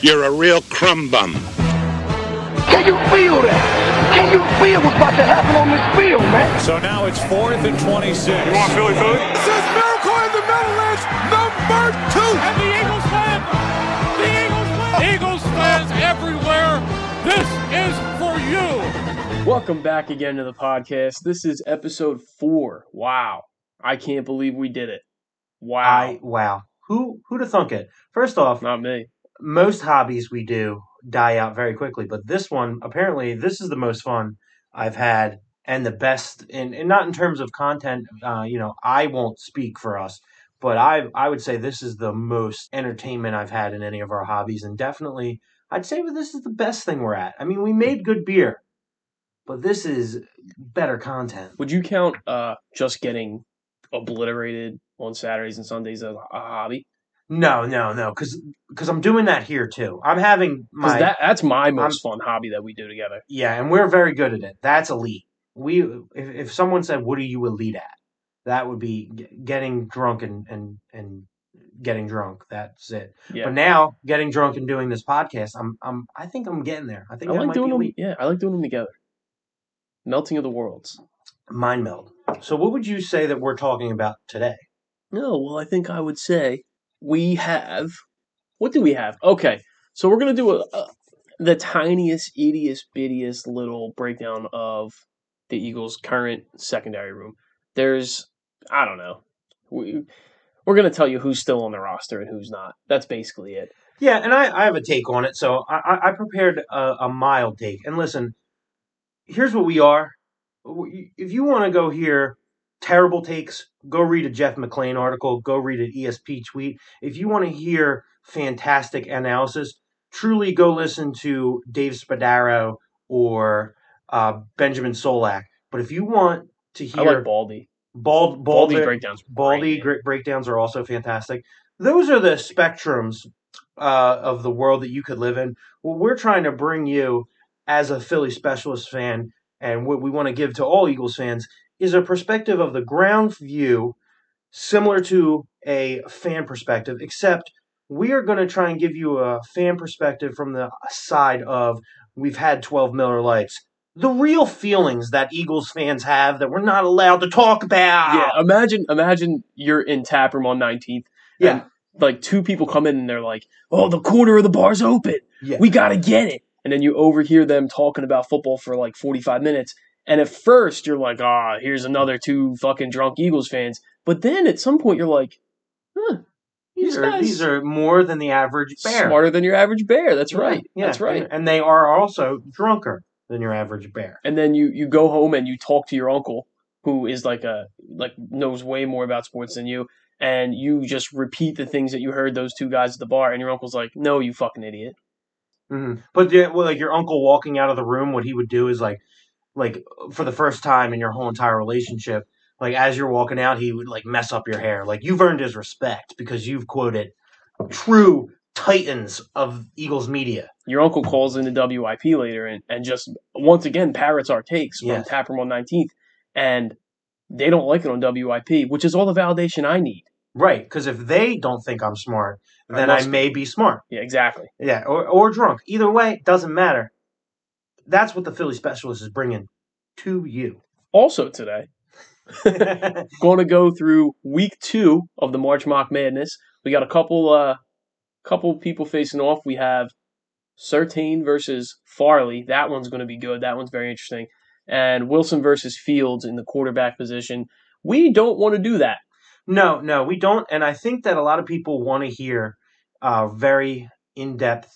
You're a real crumb bum. Can you feel that? Can you feel what's about to happen on this field, man? So now it's fourth and 26. You want Philly Philly? This is Miracle in the Middle is number two. And the Eagles win. The Eagles win. Eagles fans everywhere. This is for you. Welcome back again to the podcast. This is episode four. Wow. I can't believe we did it. Wow. I wow. Who who'd have thunk it? First off, Not me. Most hobbies we do die out very quickly, but this one apparently this is the most fun I've had and the best in and not in terms of content. Uh, you know, I won't speak for us, but I I would say this is the most entertainment I've had in any of our hobbies, and definitely I'd say that this is the best thing we're at. I mean, we made good beer, but this is better content. Would you count uh just getting obliterated on Saturdays and Sundays as a hobby? No, no, no, because because I'm doing that here too. I'm having my that that's my most fun hobby that we do together. Yeah, and we're very good at it. That's elite. We if, if someone said, "What are you elite at?" That would be g- getting drunk and and and getting drunk. That's it. Yeah. But now, getting drunk and doing this podcast, I'm I'm I think I'm getting there. I think I like might doing be them. Yeah, I like doing them together. Melting of the worlds. Mind meld. So, what would you say that we're talking about today? No, well, I think I would say we have. What do we have? Okay, so we're gonna do a, a the tiniest, ittiest, bittiest little breakdown of the Eagles' current secondary room. There's, I don't know, we we're gonna tell you who's still on the roster and who's not. That's basically it. Yeah, and I, I have a take on it. So I, I- prepared a, a mild take. And listen, here's what we are. If you want to go hear terrible takes, go read a Jeff McLane article, go read an ESP tweet. If you want to hear fantastic analysis, truly go listen to Dave Spadaro or uh, Benjamin Solak. But if you want to I hear like Baldy. bald, Baldy bald, breakdowns. Baldy great breakdowns are also fantastic. Those are the spectrums uh, of the world that you could live in. What we're trying to bring you as a Philly specialist fan, and what we want to give to all Eagles fans, is a perspective of the ground view, similar to a fan perspective, except we are going to try and give you a fan perspective from the side of we've had 12 Miller Lites. The real feelings that Eagles fans have that we're not allowed to talk about. Yeah, imagine imagine you're in tap room on 19th. Yeah. and, like two people come in and they're like, "Oh, the corner of the bar's open. Yeah. We got to get it." And then you overhear them talking about football for like 45 minutes. And at first you're like, "Ah, here's another two fucking drunk Eagles fans." But then at some point you're like, "Huh, These these are guys these are more than the average bear. smarter than your average bear." That's right. Yeah, That's right. And, they are also drunker than your average bear. and then you you go home and you talk to your uncle who is like a like knows way more about sports than you and you just repeat the things that you heard those two guys at the bar and your uncle's like no you fucking idiot hmm But yeah, well, like your uncle walking out of the room, what he would do is like, like for the first time in your whole entire relationship, like as you're walking out, he would like mess up your hair. Like you've earned his respect because you've quoted true titans of Eagles media. your uncle calls in the WIP later and, and just once again parrots our takes from Yes. Taproom on 19th and they don't like it on WIP which is all the validation I need Right, because if they don't think I'm smart, then I must may be smart. yeah exactly Yeah, or, or drunk. Either way, doesn't matter. That's what the Philly specialist is bringing to you. also today going to go through week two of the March Mock Madness. We got a couple, uh, couple people facing off. We have Surtain versus Farley. That one's going to be good. That one's very interesting. And Wilson versus Fields in the quarterback position. We don't want to do that. no, no, we don't. And I think that a lot of people want to hear uh, very in depth,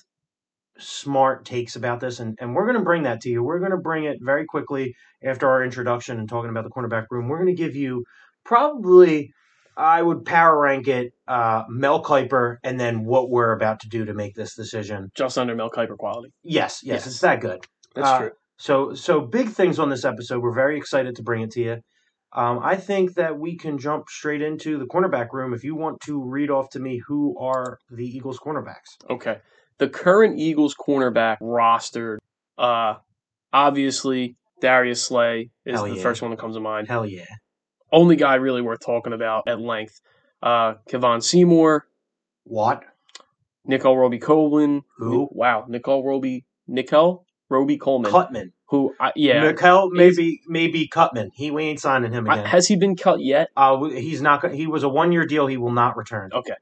smart takes about this. And, and we're going to bring that to you. We're going to bring it very quickly after our introduction and talking about the cornerback room. We're going to give you probably, I would power rank it, uh, Mel Kiper, and then what we're about to do to make this decision. Just under Mel Kiper quality. Yes, yes, Yes. it's that good. That's Uh, true. So, so big things on this episode. We're very excited to bring it to you. Um, I think that we can jump straight into the cornerback room. If you want to read off to me who are the Eagles cornerbacks. Okay. The current Eagles cornerback roster, uh, obviously Darius Slay is Hell the yeah. first one that comes to mind. Hell yeah. Only guy really worth talking about at length. Uh, Kevon Seymour, What? Nickell Robey-Coleman. Who? Wow, Nickell Robey, Nicole Roby Coleman. Cutman. Who? I, yeah. Mikel, maybe maybe Cutman. He we ain't signing him I- again. has he been cut yet? Uh, he's not. He was a one year deal. He will not return. Okay.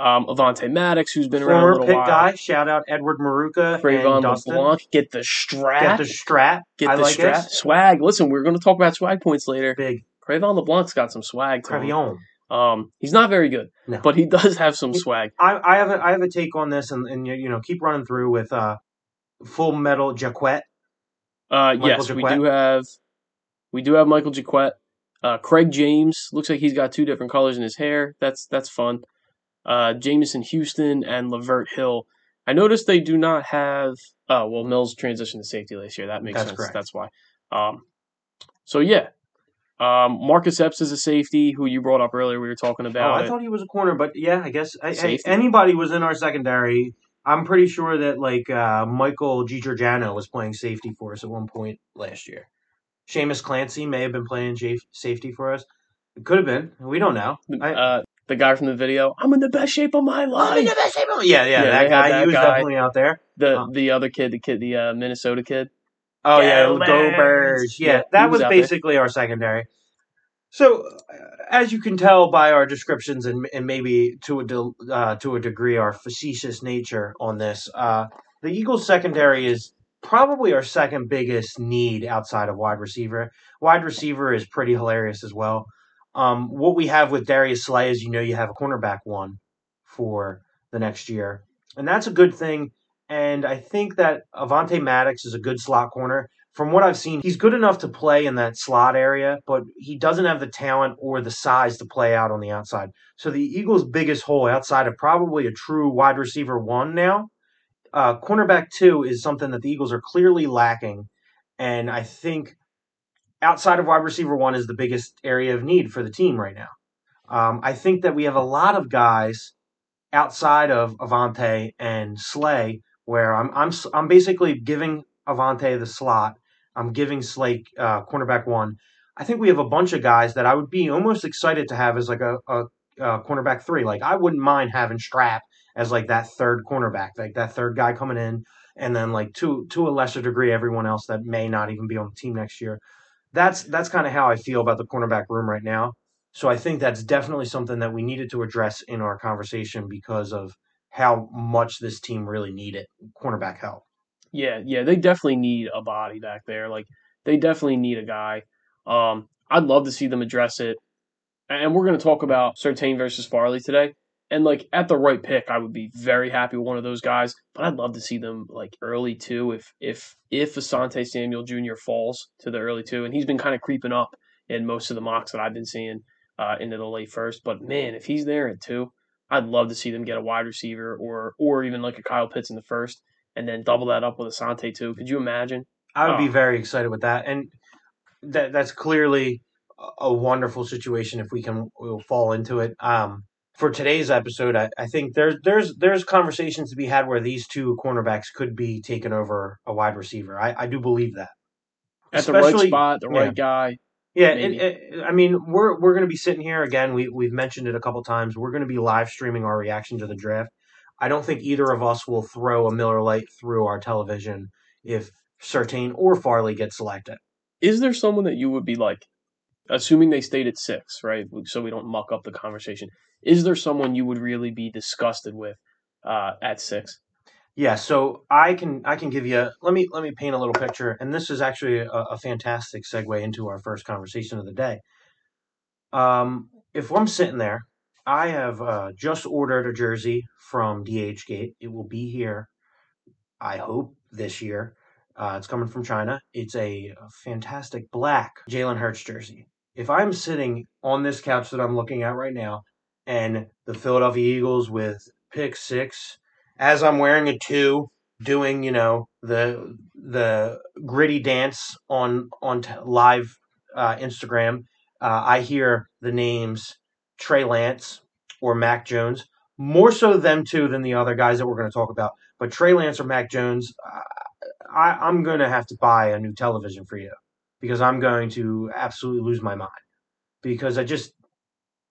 Um, Avonte Maddox, who's been around a Former little pick while. guy. Shout out Edward Maruka Trayvon and Dustin. LeBlanc, get the strap. Get the strap. Get I the like strap. it. Swag. Listen, we're going to talk about swag points later. Big Cre'Von LeBlanc's got some swag to. Um, he's not very good, No. but he does have some swag. I, I have a I have a take on this, and, and you know keep running through with uh, Full Metal Jacquet. Uh, Michael yes, we do have we do have Michael Jacquet. Uh, Craig James looks like he's got two different colors in his hair. That's that's fun. Uh, Jameson Houston and Lavert Hill. I noticed they do not have. Oh well, Mills transitioned to safety last year. That makes That's sense. correct. That's why. Um, so yeah, um, Marcus Epps is a safety who you brought up earlier. We were talking Oh, about I it. thought he was a corner, but yeah, I guess I, I, anybody was in our secondary. I'm pretty sure that like uh, Michael G. Giorgiano was playing safety for us at one point last year. Seamus Clancy may have been playing safety for us. It could have been. We don't know. I, uh, the guy from the video. I'm in the best shape of my life. yeah, yeah, Yeah, that guy. that he was guy. definitely out there. The Uh. the other kid, the kid, the uh, Minnesota kid. Oh yeah, Go Go Birds. Birds. Yeah, Yeah, that was was out there. basically our secondary. So, uh, as you can tell by our descriptions and, and maybe to a del- uh, to a degree our facetious nature on this, uh, the Eagles secondary is probably our second biggest need outside of wide receiver. Wide receiver is pretty hilarious as well. Um, what we have with Darius Slay is you know you have a cornerback one for the next year, and that's a good thing. And I think that Avonte Maddox is a good slot corner. From what I've seen, he's good enough to play in that slot area, but he doesn't have the talent or the size to play out on the outside. So the Eagles' biggest hole outside of probably a true wide receiver one now, uh, cornerback two is something that the Eagles are clearly lacking. And I think outside of wide receiver one is the biggest area of need for the team right now. Um, I think that we have a lot of guys outside of Avonte and Slay where I'm I'm I'm basically giving Avonte the slot. I'm giving Slay uh, cornerback one. I think we have a bunch of guys that I would be almost excited to have as like a, a, a cornerback three. Like I wouldn't mind having Strap as like that third cornerback, like that third guy coming in, and then like to to a lesser degree everyone else that may not even be on the team next year. That's that's kind of how I feel about the cornerback room right now. So I think that's definitely something that we needed to address in our conversation because of how much this team really needed cornerback help. Yeah, yeah, they definitely need a body back there. Like they definitely need a guy. Um, I'd love to see them address it. And we're going to talk about Surtain versus Farley today. And like at the right pick, I would be very happy with one of those guys. But I'd love to see them like early too. If if if Asante Samuel Jr. falls to the early two, and he's been kind of creeping up in most of the mocks that I've been seeing uh, into the late first. But man, if he's there at two, I'd love to see them get a wide receiver or or even like a Kyle Pitts in the first, and then double that up with Asante too. Could you imagine? I would be Oh. very excited with that, and that that's clearly a- a wonderful situation if we can we'll fall into it. Um, for today's episode, I, I think there's there's there's conversations to be had where these two cornerbacks could be taken over a wide receiver. I, I do believe that At the right spot, the yeah. right guy. Yeah, it, it, uh, I mean, we're we're going to be sitting here again. We we've mentioned it a couple times. We're going to be live streaming our reaction to the draft. I don't think either of us will throw a Miller Lite through our television if Surtain or Farley get selected. Is there someone that you would be like, assuming they stayed at six, right? So we don't muck up the conversation. Is there someone you would really be disgusted with uh, at six? Yeah, so I can I can give you let me let me paint a little picture, and this is actually a, a fantastic segue into our first conversation of the day. Um, if I'm sitting there, I have uh, just ordered a jersey from DHgate. It will be here, I hope this year. Uh, it's coming from China. It's a fantastic black Jalen Hurts jersey. If I'm sitting on this couch that I'm looking at right now, and the Philadelphia Eagles with pick six as I'm wearing a two, doing you know the the gritty dance on on t- live uh, Instagram, uh, I hear the names Trey Lance or Mac Jones. More so them two than the other guys that we're going to talk about. But Trey Lance or Mac Jones, I, I'm going to have to buy a new television for you because I'm going to absolutely lose my mind because I just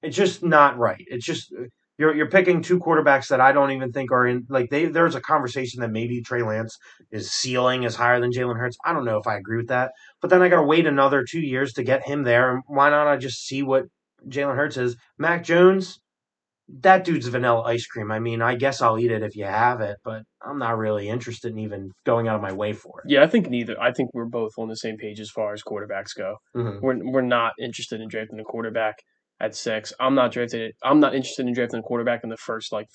it's just not right. It's just You're you're picking two quarterbacks that I don't even think are in like they there's a conversation that maybe Trey Lance is ceiling is higher than Jalen Hurts. I don't know if I agree with that. But then I gotta wait another two years to get him there. And why not I just see what Jalen Hurts is? Mac Jones, that dude's vanilla ice cream. I mean, I guess I'll eat it if you have it, but I'm not really interested in even going out of my way for it. Yeah, I think neither. I think we're both on the same page as far as quarterbacks go. Mhm. We're we're not interested in drafting a quarterback at six. I'm not drafted. I'm not interested in drafting a quarterback in the first like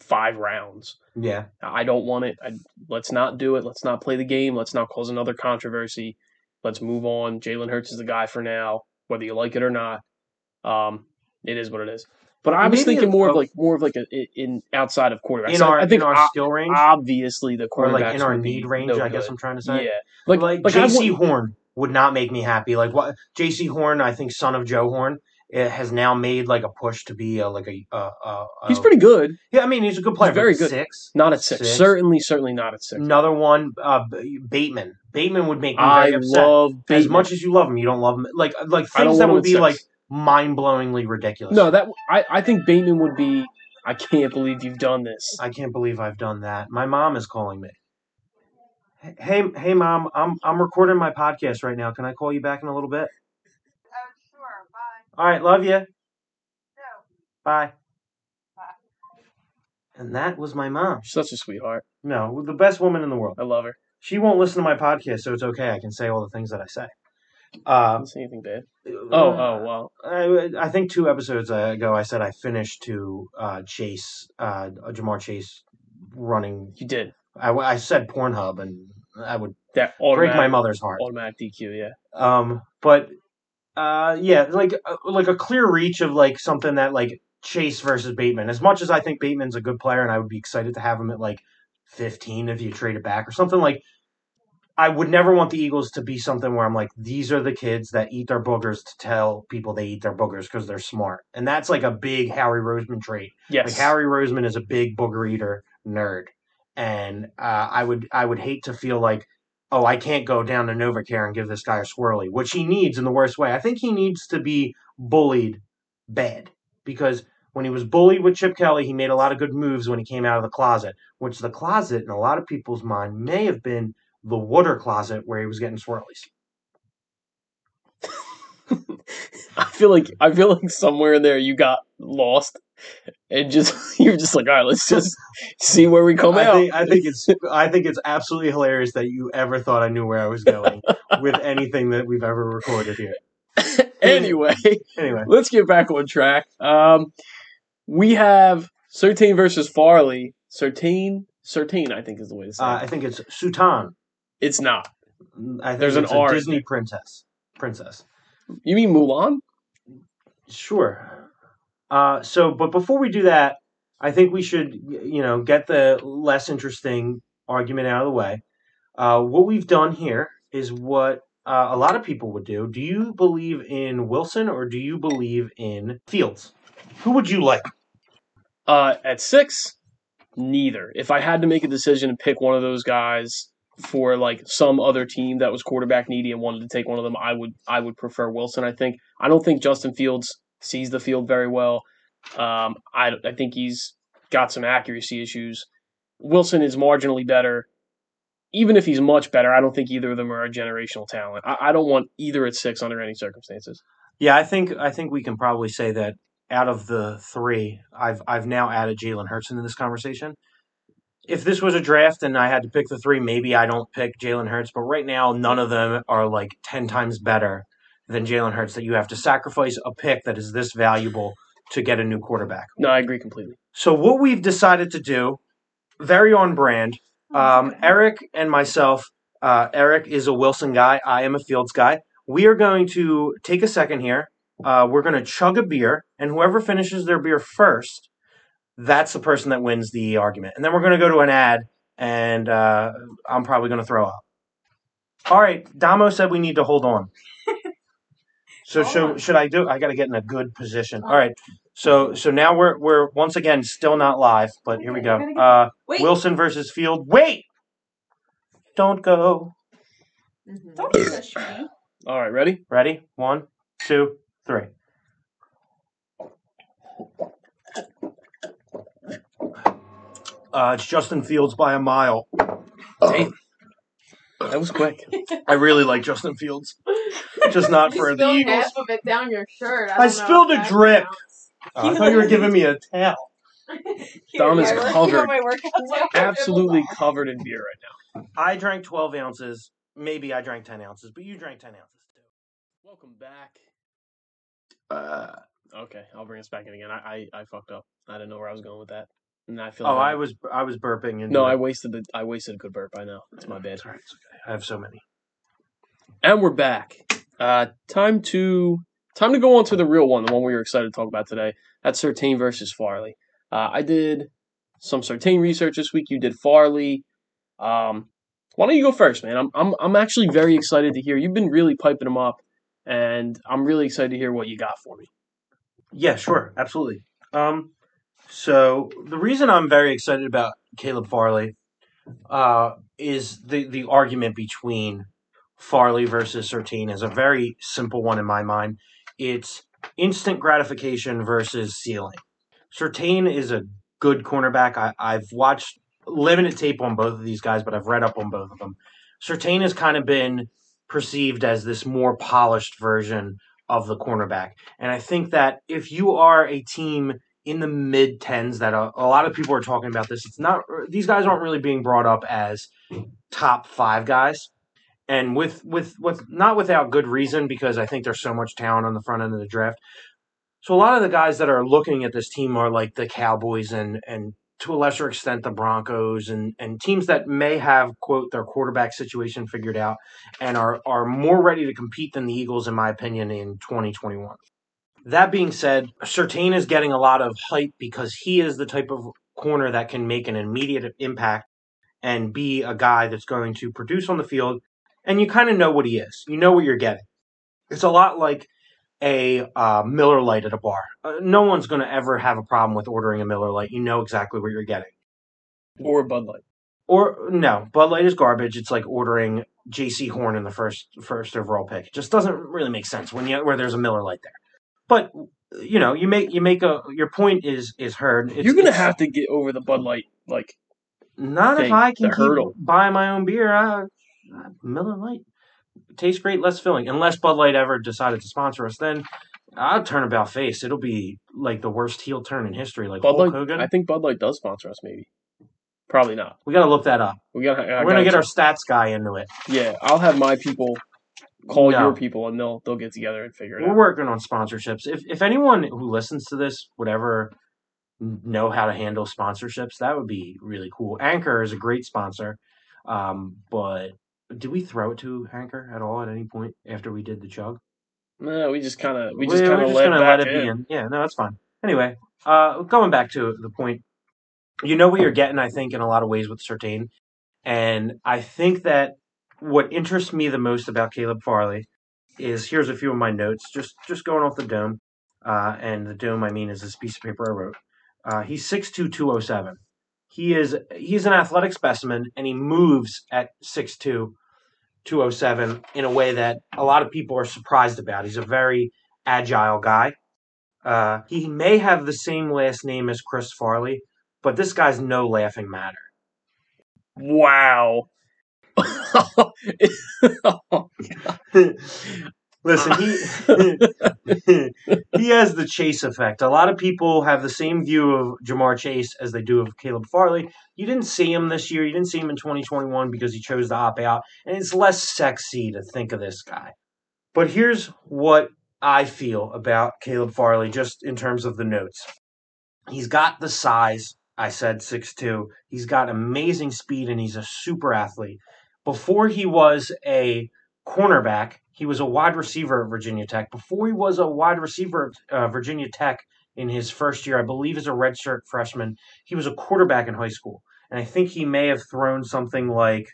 five rounds. Yeah. I don't want it. I, let's not do it. Let's not play the game. Let's not cause another controversy. Let's move on. Jalen Hurts is the guy for now, whether you like it or not. Um, it is what it is. But I was Maybe thinking more of like more of like a in outside of quarterbacks. In our I think in our skill range obviously the or like in our need range, no I guess. I'm trying to say. Yeah, Like, like like, Jaycee Horn would not make me happy. Like what Jaycee Horn, I think son of Joe Horn, it has now made like a push to be a, like a, a, a, He's pretty good. Yeah, I mean he's a good player. He's very good. Six. Not at six. Six. Certainly, certainly not at six. Another one, uh, Bateman. Bateman would make me I very upset. love as much as you love him, you don't love him. Like like things that would be six. like mind blowingly ridiculous. No, that I, I think Bateman would be. I can't believe you've done this. I can't believe I've done that. My mom is calling me. Hey, hey, mom, I'm I'm recording my podcast right now. Can I call you back in a little bit? Sure. Bye. All right, love you. No. Bye. Bye. And that was my mom. She's such a sweetheart. No, the best woman in the world. I love her. She won't listen to my podcast, so it's okay. I can say all the things that I say. I Uh, don't say anything bad. Oh, oh, well. I, I think two episodes ago I said I finished to uh, Chase, uh, Ja'Marr Chase running. You did I, I said Pornhub, and I would that break my mother's heart. automatic DQ. Yeah, Um, but uh, yeah, like uh, like a clear reach of like something that like Chase versus Bateman. As much as I think Bateman's a good player, and I would be excited to have him at like fifteen if you trade it back or something like. I would never want the Eagles to be something where I'm like, these are the kids that eat their boogers to tell people they eat their boogers because they're smart, and that's like a big Howie Roseman trait. yes. Like Howie Roseman is a big booger eater nerd, and uh, I would I would hate to feel like, oh, I can't go down to Novacare and give this guy a swirly, which he needs in the worst way. I think he needs to be bullied bad because when he was bullied with Chip Kelly, he made a lot of good moves when he came out of the closet, which the closet in a lot of people's mind may have been the water closet where he was getting swirlies. I feel like I feel like somewhere in there you got lost, and just you're just like, all right, let's just see where we come I out. think, I think it's I think it's absolutely hilarious that you ever thought I knew where I was going with anything that we've ever recorded here. anyway, Anyway, let's get back on track. Um, we have Surtain versus Farley. Surtain, Surtain, I think is the way to say uh, it. I think it's Sutan. It's not. I think There's an it's R Disney princess. Princess. You mean Mulan? Sure. Uh, so, but before we do that, I think we should, you know, get the less interesting argument out of the way. Uh, what we've done here is what uh, a lot of people would do. Do you believe in Wilson or do you believe in Fields? Who would you like? Uh, at six, neither. If I had to make a decision and pick one of those guys for like some other team that was quarterback needy and wanted to take one of them, I would I would prefer Wilson. I think I don't think Justin Fields sees the field very well. Um, I I think he's got some accuracy issues. Wilson is marginally better. Even if he's much better, I don't think either of them are a generational talent. I, I don't want either at six under any circumstances. Yeah, I think I think we can probably say that out of the three, I've I've now added Jalen Hurts into this conversation. If this was a draft and I had to pick the three, maybe I don't pick Jalen Hurts. But right now, none of them are like ten times better than Jalen Hurts. That you have to sacrifice a pick that is this valuable to get a new quarterback. No, I agree completely. So what we've decided to do, very on brand. Um, Eric and myself. Uh, Eric is a Wilson guy. I am a Fields guy. We are going to take a second here. Uh, we're going to chug a beer, and whoever finishes their beer first, that's the person that wins the argument. And then we're going to go to an ad, and uh, I'm probably going to throw up. All right, Damo said we need to hold on. So Hold should on. should I do? I got to get in a good position. All right. So so now we're we're once again still not live, but here we go. get- Uh, Wait. Wilson versus Field. Wait, don't go. Mhm. Don't push me. All right, ready? Ready? One, two, three. Uh, it's Justin Fields by a mile. Damn. That was quick. I really like Justin Fields. Just not You for the spilled Eagles. half of it down your shirt. I, I don't know spilled if a that drip. counts. Uh, I thought you were giving me a towel. Here, Dom is my covered. my workout Absolutely covered in beer right now. I drank 12 ounces. Maybe I drank 10 ounces, but you drank 10 ounces too. Welcome back. Uh, Okay, I'll bring us back in again. I, I, I fucked up. I didn't know where I was going with that. And I feel oh, like I was I was burping. Into No. I wasted the I wasted a good burp. I know. It's my bad. It's all right, it's okay. I have so many. And we're back. Uh, time to time to go on to the real one, the one we were excited to talk about today. That's Surtain versus Farley. Uh, I did some Surtain research this week. You did Farley. Um, why don't you go first, man? I'm I'm I'm actually very excited to hear. You've been really piping them up, and I'm really excited to hear what you got for me. Yeah, sure, absolutely. Um, so the reason I'm very excited about Caleb Farley uh, is the the argument between Farley versus Surtain is a very simple one in my mind. It's instant gratification versus ceiling. Surtain is a good cornerback. I, I've watched limited tape on both of these guys, but I've read up on both of them. Surtain has kind of been perceived as this more polished version of the cornerback. And I think that if you are a team in the mid tens, that a, a lot of people are talking about this, it's not, these guys aren't really being brought up as top five guys. And with, with, with, not without good reason, because I think there's so much talent on the front end of the draft. So a lot of the guys that are looking at this team are like the Cowboys and, and to a lesser extent the Broncos and, and teams that may have quote their quarterback situation figured out and are are more ready to compete than the Eagles in my opinion in 2021. That being said, Surtain is getting a lot of hype because he is the type of corner that can make an immediate impact and be a guy that's going to produce on the field and you kind of know what he is. You know what you're getting. It's a lot like a uh, Miller Lite at a bar. Uh, no one's going to ever have a problem with ordering a Miller Lite. You know exactly what you're getting. Or Bud Light. Or no, Bud Light is garbage. It's like ordering Jaycee Horn in the first first overall pick. It just doesn't really make sense when you where there's a Miller Lite there. But you know, you make you make a your point is is heard. It's, You're gonna it's- have to get over the Bud Light. Like not if I can keep buy my own beer. I, Miller Lite tastes great, less filling. Unless Bud Light ever decided to sponsor us, then I'll turn about face. It'll be like the worst heel turn in history. Like Bud Hulk Light, Hogan. I think Bud Light does sponsor us. Maybe. Probably not. we got to look that up. We got. We're gonna get our stats guy into it. Yeah, I'll have my people call No. your people, and they'll they'll get together and figure it out. We're working on sponsorships. If if anyone who listens to this would ever know how to handle sponsorships, that would be really cool. Anchor is a great sponsor, um, but did we throw it to Anchor at all at any point after we did the chug? No, we just kind of we just We're kind of let, let it in. be in. Yeah, no, that's fine. Anyway, uh, going back to the point, you know what you're getting. I think in a lot of ways with Surtain, and I think that what interests me the most about Caleb Farley is here's a few of my notes, just just going off the dome, uh, and the dome I mean is this piece of paper I wrote. Uh, he's 6'2", 207. He is he's an athletic specimen, and he moves at 6'2", 207 in a way that a lot of people are surprised about. He's a very agile guy. Uh, he may have the same last name as Chris Farley, but this guy's no laughing matter. Wow. Listen, he he has the Chase effect. A lot of people have the same view of Ja'Marr Chase as they do of Caleb Farley. You didn't see him this year. You didn't see him in 2021 because he chose to opt out, and it's less sexy to think of this guy. But here's what I feel about Caleb Farley, just in terms of the notes. He's got the size. I said 6'2. He's got amazing speed, and he's a super athlete. Before he was a cornerback, he was a wide receiver at Virginia Tech. Before he was a wide receiver at uh, Virginia Tech in his first year, I believe as a redshirt freshman, he was a quarterback in high school. And I think he may have thrown something like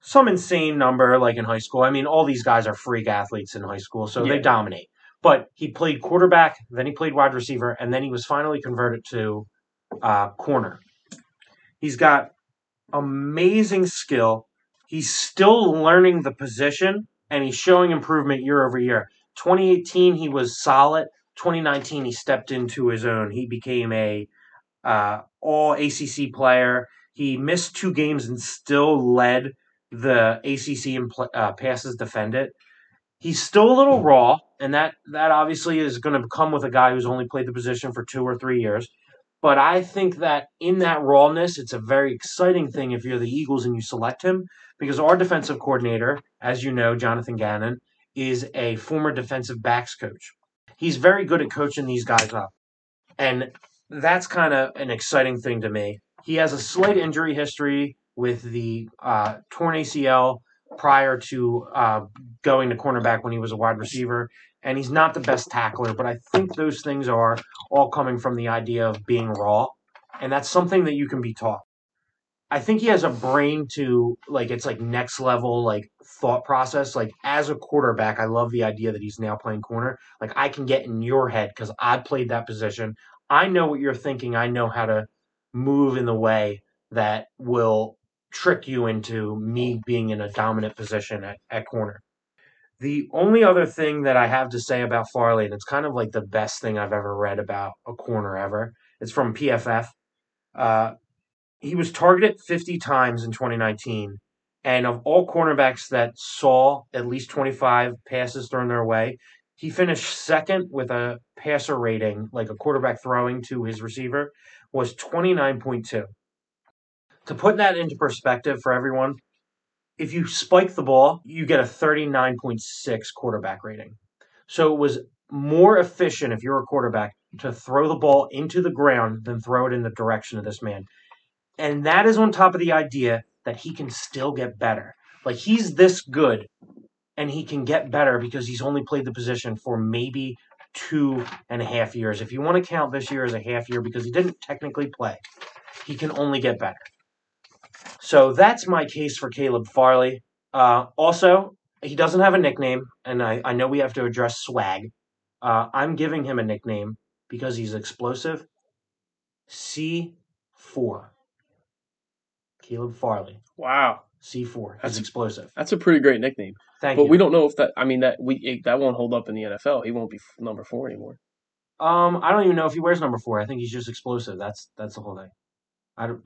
some insane number like in high school. I mean, all these guys are freak athletes in high school, so they dominate. But he played quarterback, then he played wide receiver, and then he was finally converted to uh, corner. He's got amazing skill. He's still learning the position, and he's showing improvement year over year. 2018, he was solid. 2019, he stepped into his own. He became a uh, all ACC player. He missed two games and still led the ACC in pl- uh, passes defended. He's still a little raw, and that that obviously is going to come with a guy who's only played the position for two or three years. But I think that in that rawness, it's a very exciting thing if you're the Eagles and you select him because our defensive coordinator, as you know, Jonathan Gannon, is a former defensive backs coach. He's very good at coaching these guys up. And that's kind of an exciting thing to me. He has a slight injury history with the uh, torn ACL prior to uh, going to cornerback when he was a wide receiver. And he's not the best tackler, but I think those things are all coming from the idea of being raw. And that's something that you can be taught. I think he has a brain to like it's like next level like thought process. Like as a quarterback, I love the idea that he's now playing corner. Like I can get in your head because I played that position. I know what you're thinking. I know how to move in the way that will trick you into me being in a dominant position at, at corner. The only other thing that I have to say about Farley, and it's kind of like the best thing I've ever read about a corner ever, it's from PFF. Uh, he was targeted 50 times in 2019. And of all cornerbacks that saw at least 25 passes thrown their way, he finished second with a passer rating, like a quarterback throwing to his receiver, was 29.2. To put that into perspective for everyone, if you spike the ball, you get a 39.6 quarterback rating. So it was more efficient if you're a quarterback to throw the ball into the ground than throw it in the direction of this man. And that is on top of the idea that he can still get better. Like he's this good and he can get better because he's only played the position for maybe two and a half years. If you want to count this year as a half year because he didn't technically play, he can only get better. So that's my case for Caleb Farley. Uh, also, he doesn't have a nickname, and I, I know we have to address swag. Uh, I'm giving him a nickname because he's explosive. C4. Caleb Farley. Wow, C4. That's- He's explosive. that's a pretty great nickname. Thank you. but you. we don't know if that. I mean, that we it, that won't hold up in the NFL. He won't be f- number four anymore. Um, I don't even know if he wears number four. I think he's just explosive. That's that's the whole thing. I don't.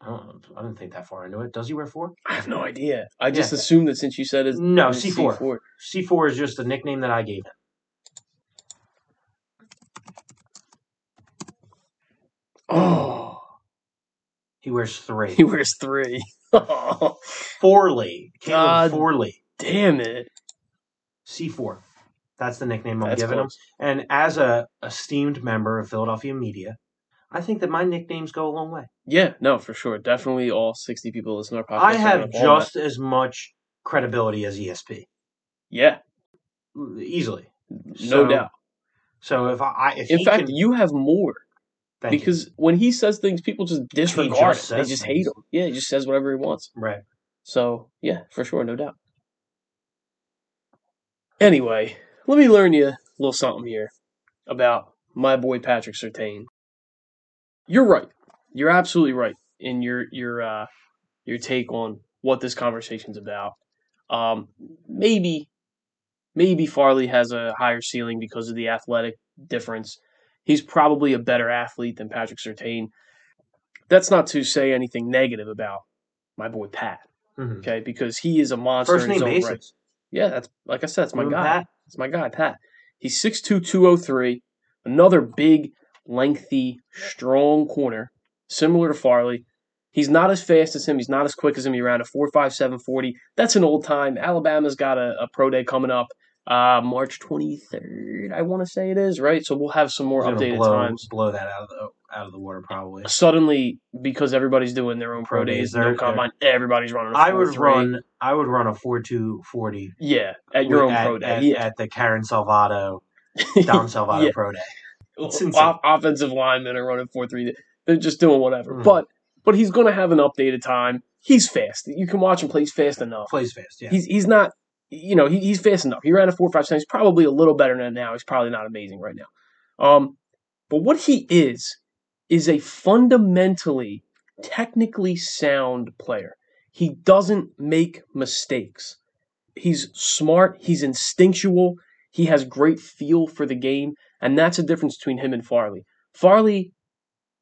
I don't. I didn't think that far into it. Does he wear four? I have no idea. I just Yeah. assumed that since you said it's No, C4. C4. C four is just a nickname that I gave him. Oh, He wears three. he wears three. Forley. Caleb God. Forley. damn it. C four. That's the nickname I'm That's giving him. And as a esteemed member of Philadelphia media, I think that my nicknames go a long way. Yeah, no, for sure. Definitely all 60 people listening to our podcast. I have just as much credibility as ESP. Yeah, easily. no So, doubt. So if I, I if In fact, can, you have more thank you. because when he says things, people just disregard just it. They just hate him. Yeah, he just says whatever he wants. right. So, yeah, for sure, no doubt. Anyway, let me learn you a little something here about my boy Patrick Surtain. You're right. You're absolutely right in your your uh, your take on what this conversation's about. Um, maybe maybe Farley has a higher ceiling because of the athletic difference. He's probably a better athlete than Patrick Surtain. That's not to say anything negative about my boy Pat Mhm. okay? Because he is a monster. First in his name own basis. right. Yeah, that's like I said, that's my guy. Pat? That's my guy, Pat. He's 6'2", 203, another big, lengthy, strong corner, similar to Farley. He's not as fast as him. He's not as quick as him. He ran a 4.57 40. That's an old time. Alabama's got a, a pro day coming up, uh, March 23rd, I want to say it is, right? So we'll have some more updated blow, times. Blow that out of the out of the water, probably. Suddenly, because everybody's doing their own pro, Pro days, no combine, everybody's running I would 4.3. run. I would run a four two forty. Yeah, at your own at, pro day. At, yeah. at the Karen Salvato, Dom Salvato Yeah. pro day. O- offensive linemen are running four three. They're just doing whatever. Mhm. But but he's going to have an updated time. He's fast. You can watch him play. He's fast enough. Plays fast. Yeah. He's he's not. You know he, he's fast enough. He ran a four four five seven. He's probably a little better than now. He's probably not amazing right now. Um, but what he is is a fundamentally, technically sound player. He doesn't make mistakes. He's smart. He's instinctual. He has great feel for the game, and that's the difference between him and Farley. Farley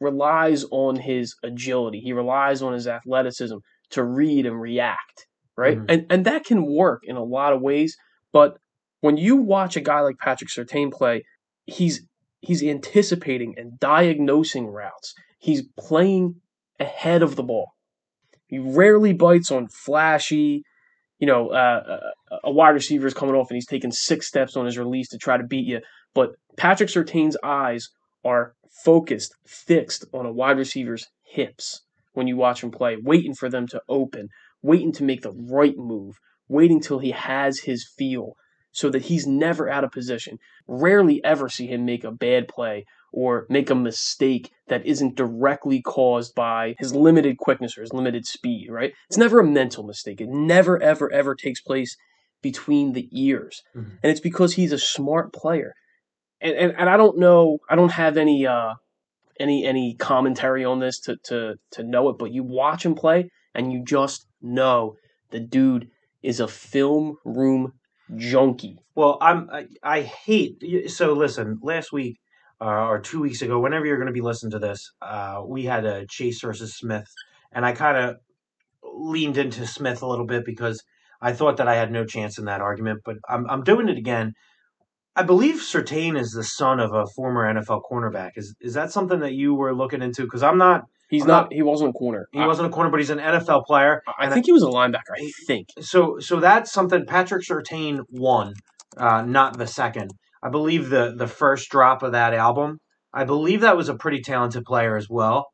relies on his agility. He relies on his athleticism to read and react, right? Mhm. And and that can work in a lot of ways, but when you watch a guy like Patrick Surtain play, he's he's anticipating and diagnosing routes. He's playing ahead of the ball. He rarely bites on flashy, you know, uh, uh, a wide receiver is coming off and he's taking six steps on his release to try to beat you. But Patrick Surtain's eyes are focused, fixed on a wide receiver's hips when you watch him play, waiting for them to open, waiting to make the right move, waiting till he has his feel so that he's never out of position. Rarely ever see him make a bad play or make a mistake that isn't directly caused by his limited quickness or his limited speed, right? It's never a mental mistake. It never, ever, ever takes place between the ears. Mhm. And it's because he's a smart player. And, and and I don't know, I don't have any uh any any commentary on this to to to know it, but you watch him play and you just know the dude is a film room junkie. Well, I'm I, I hate so listen, last week uh, or 2 weeks ago, whenever you're going to be listening to this, uh, we had a Chase versus Smith and I kind of leaned into Smith a little bit because I thought that I had no chance in that argument, but I'm I'm doing it again. I believe Surtain is the son of a former NFL cornerback. Is is that something that you were looking into? Because I'm not. He's not, not- he wasn't a corner. He wasn't a corner, but he's an NFL player. I, I think he was a linebacker, I think. So so that's something Patrick Surtain won, uh, not the second. I believe the the first drop of that album. I believe that was a pretty talented player as well.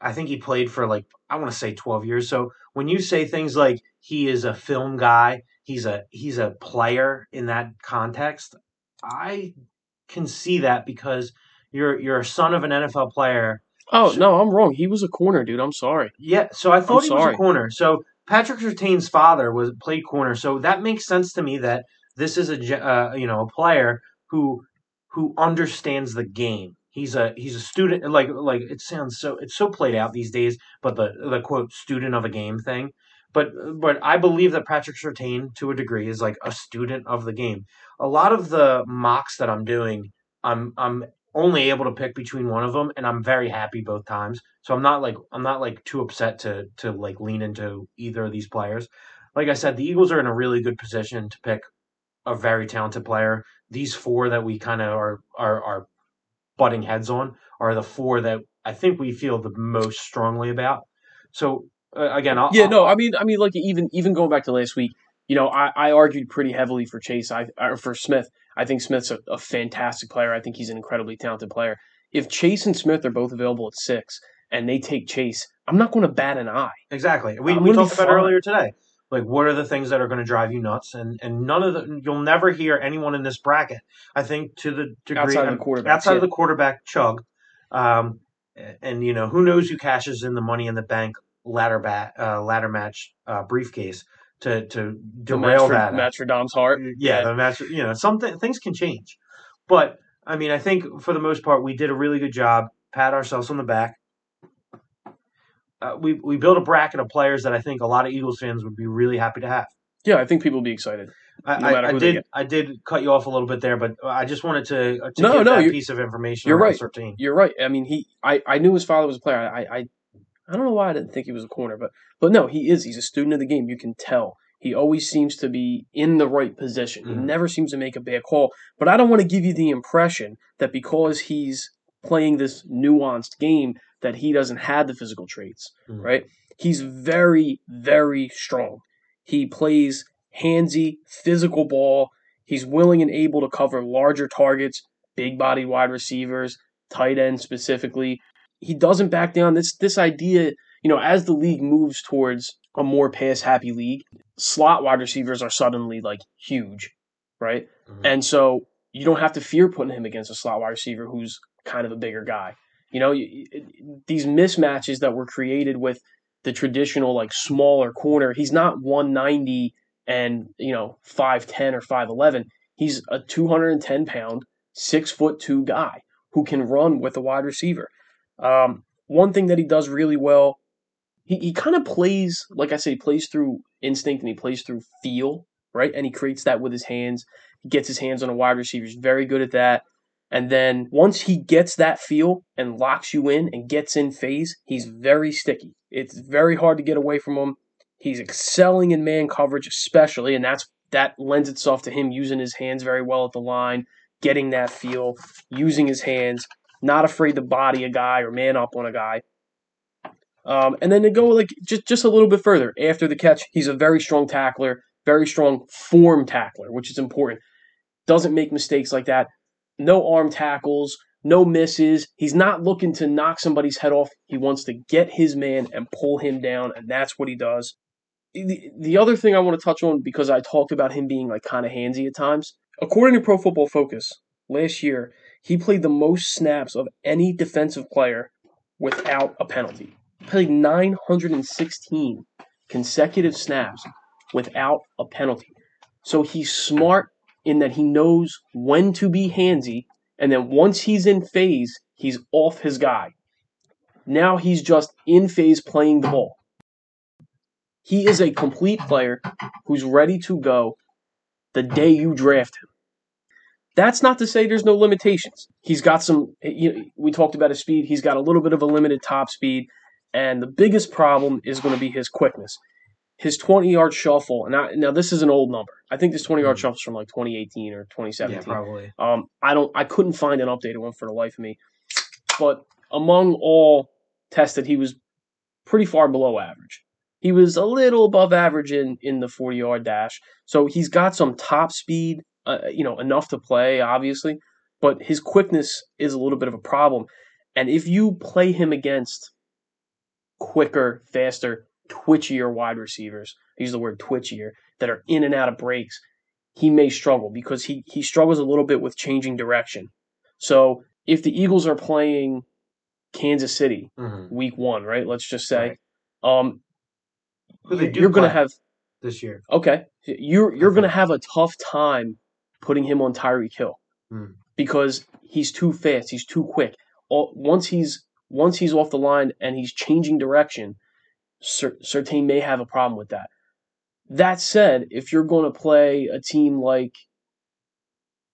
I think he played for like I want to say 12 years. So when you say things like he is a film guy, he's a he's a player in that context, I can see that because you're you're a son of an NFL player Oh, So- no, I'm wrong. He was a corner, dude. I'm sorry. yeah, so I thought he was a corner. So Patrick Surtain's father was played corner, so that makes sense to me that this is a uh, you know a player who who understands the game. He's a he's a student like like it sounds so it's so played out these days, but the the quote student of a game thing. But but I believe that Patrick Surtain to a degree is like a student of the game. A lot of the mocks that I'm doing, I'm I'm only able to pick between one of them, and I'm very happy both times. So I'm not like I'm not like too upset to to like lean into either of these players. Like I said, the Eagles are in a really good position to pick a very talented player. These four that we kind of are are are butting heads on are the four that I think we feel the most strongly about. So uh, again, I'll, Yeah, I'll- no, I mean, I mean, like even even going back to last week, you know, I, I argued pretty heavily for Chase. I or for Smith. I think Smith's a, a fantastic player. I think he's an incredibly talented player. If Chase and Smith are both available at six and they take Chase, I'm not going to bat an eye. Exactly. We, I'm we talked about earlier today. Like, what are the things that are going to drive you nuts? And and none of the you'll never hear anyone in this bracket. I think to the degree Outside of the quarterbacks, outside of the quarterback chug, um, and you know who knows who cashes in the money in the bank ladder bat uh, ladder match uh, briefcase to to The derail for, that. Dom's heart. yeah, the match. You know, something things can change, but I mean, I think for the most part, we did a really good job. Pat ourselves on the back. Uh, we we built a bracket of players that I think a lot of Eagles fans would be really happy to have. Yeah, I think people will be excited. I, No I, I did. I did cut you off a little bit there, but I just wanted to, uh, to No, give no, that piece of information. you're right. Surtain. You're right. I mean, he. I, I knew his father was a player. I, I I don't know why I didn't think he was a corner, but but no, he is. He's a student of the game. You can tell. He always seems to be in the right position. He Mhm. never seems to make a bad call. But I don't want to give you the impression that because he's playing this nuanced game that he doesn't have the physical traits. Mhm. Right? He's very very strong. He plays handsy, physical ball. He's willing and able to cover larger targets, big bodied wide receivers, tight end specifically. He doesn't back down. This this idea, you know, as the league moves towards a more pass happy league, slot wide receivers are suddenly like huge, right? Mhm. And so you don't have to fear putting him against a slot wide receiver who's kind of a bigger guy. You know, you- it- these mismatches that were created with the traditional like smaller corner, he's not 190 and, you know, 5'10 or 5'11. He's a 210 pound, six foot two guy who can run with a wide receiver. Um, one thing that he does really well, he, he kind of plays, like I say, he plays through instinct and he plays through feel, right? And he creates that with his hands. He gets his hands on a wide receiver. He's very good at that. And then once he gets that feel and locks you in and gets in phase, he's very sticky. It's very hard to get away from him. He's excelling in man coverage, especially, and that's that lends itself to him using his hands very well at the line, getting that feel, using his hands, not afraid to body a guy or man up on a guy. Um, and then to go like just just a little bit further after the catch, he's a very strong tackler, very strong form tackler, which is important. Doesn't make mistakes like that. No arm tackles, no misses. He's not looking to knock somebody's head off. He wants to get his man and pull him down, and that's what he does. The, the other thing I want to touch on because I talked about him being like kind of handsy at times. According to Pro Football Focus, last year he played the most snaps of any defensive player without a penalty. He played 916 consecutive snaps without a penalty. So he's smart in that he knows when to be handsy, and then once he's in phase, he's off his guy. Now he's just in phase playing the ball. He is a complete player who's ready to go the day you draft him. That's not to say there's no limitations. He's got some. You know, we talked about his speed. He's got a little bit of a limited top speed, and the biggest problem is going to be his quickness. His 20 yard shuffle. And I, now this is an old number. I think this 20 yard shuffle is from like 2018 or 2017. Yeah, probably. Um, I don't. I couldn't find an updated one for the life of me. But among all tested, he was pretty far below average. He was a little above average in in the 40 yard dash. So he's got some top speed. Uh, you know, enough to play, obviously, but his quickness is a little bit of a problem. And if you play him against quicker, faster, twitchier wide receivers, I use the word twitchier, that are in and out of breaks, he may struggle because he, he struggles a little bit with changing direction. So if the Eagles are playing Kansas City Mhm. week one, right? Let's just say, um, they do you're going to have this year. Okay, you're you're going to have a tough time putting him on Tyreek Hill Hmm. because he's too fast, he's too quick. All, once he's once he's off the line and he's changing direction, Cer- Surtain may have a problem with that. That said, if you're going to play a team like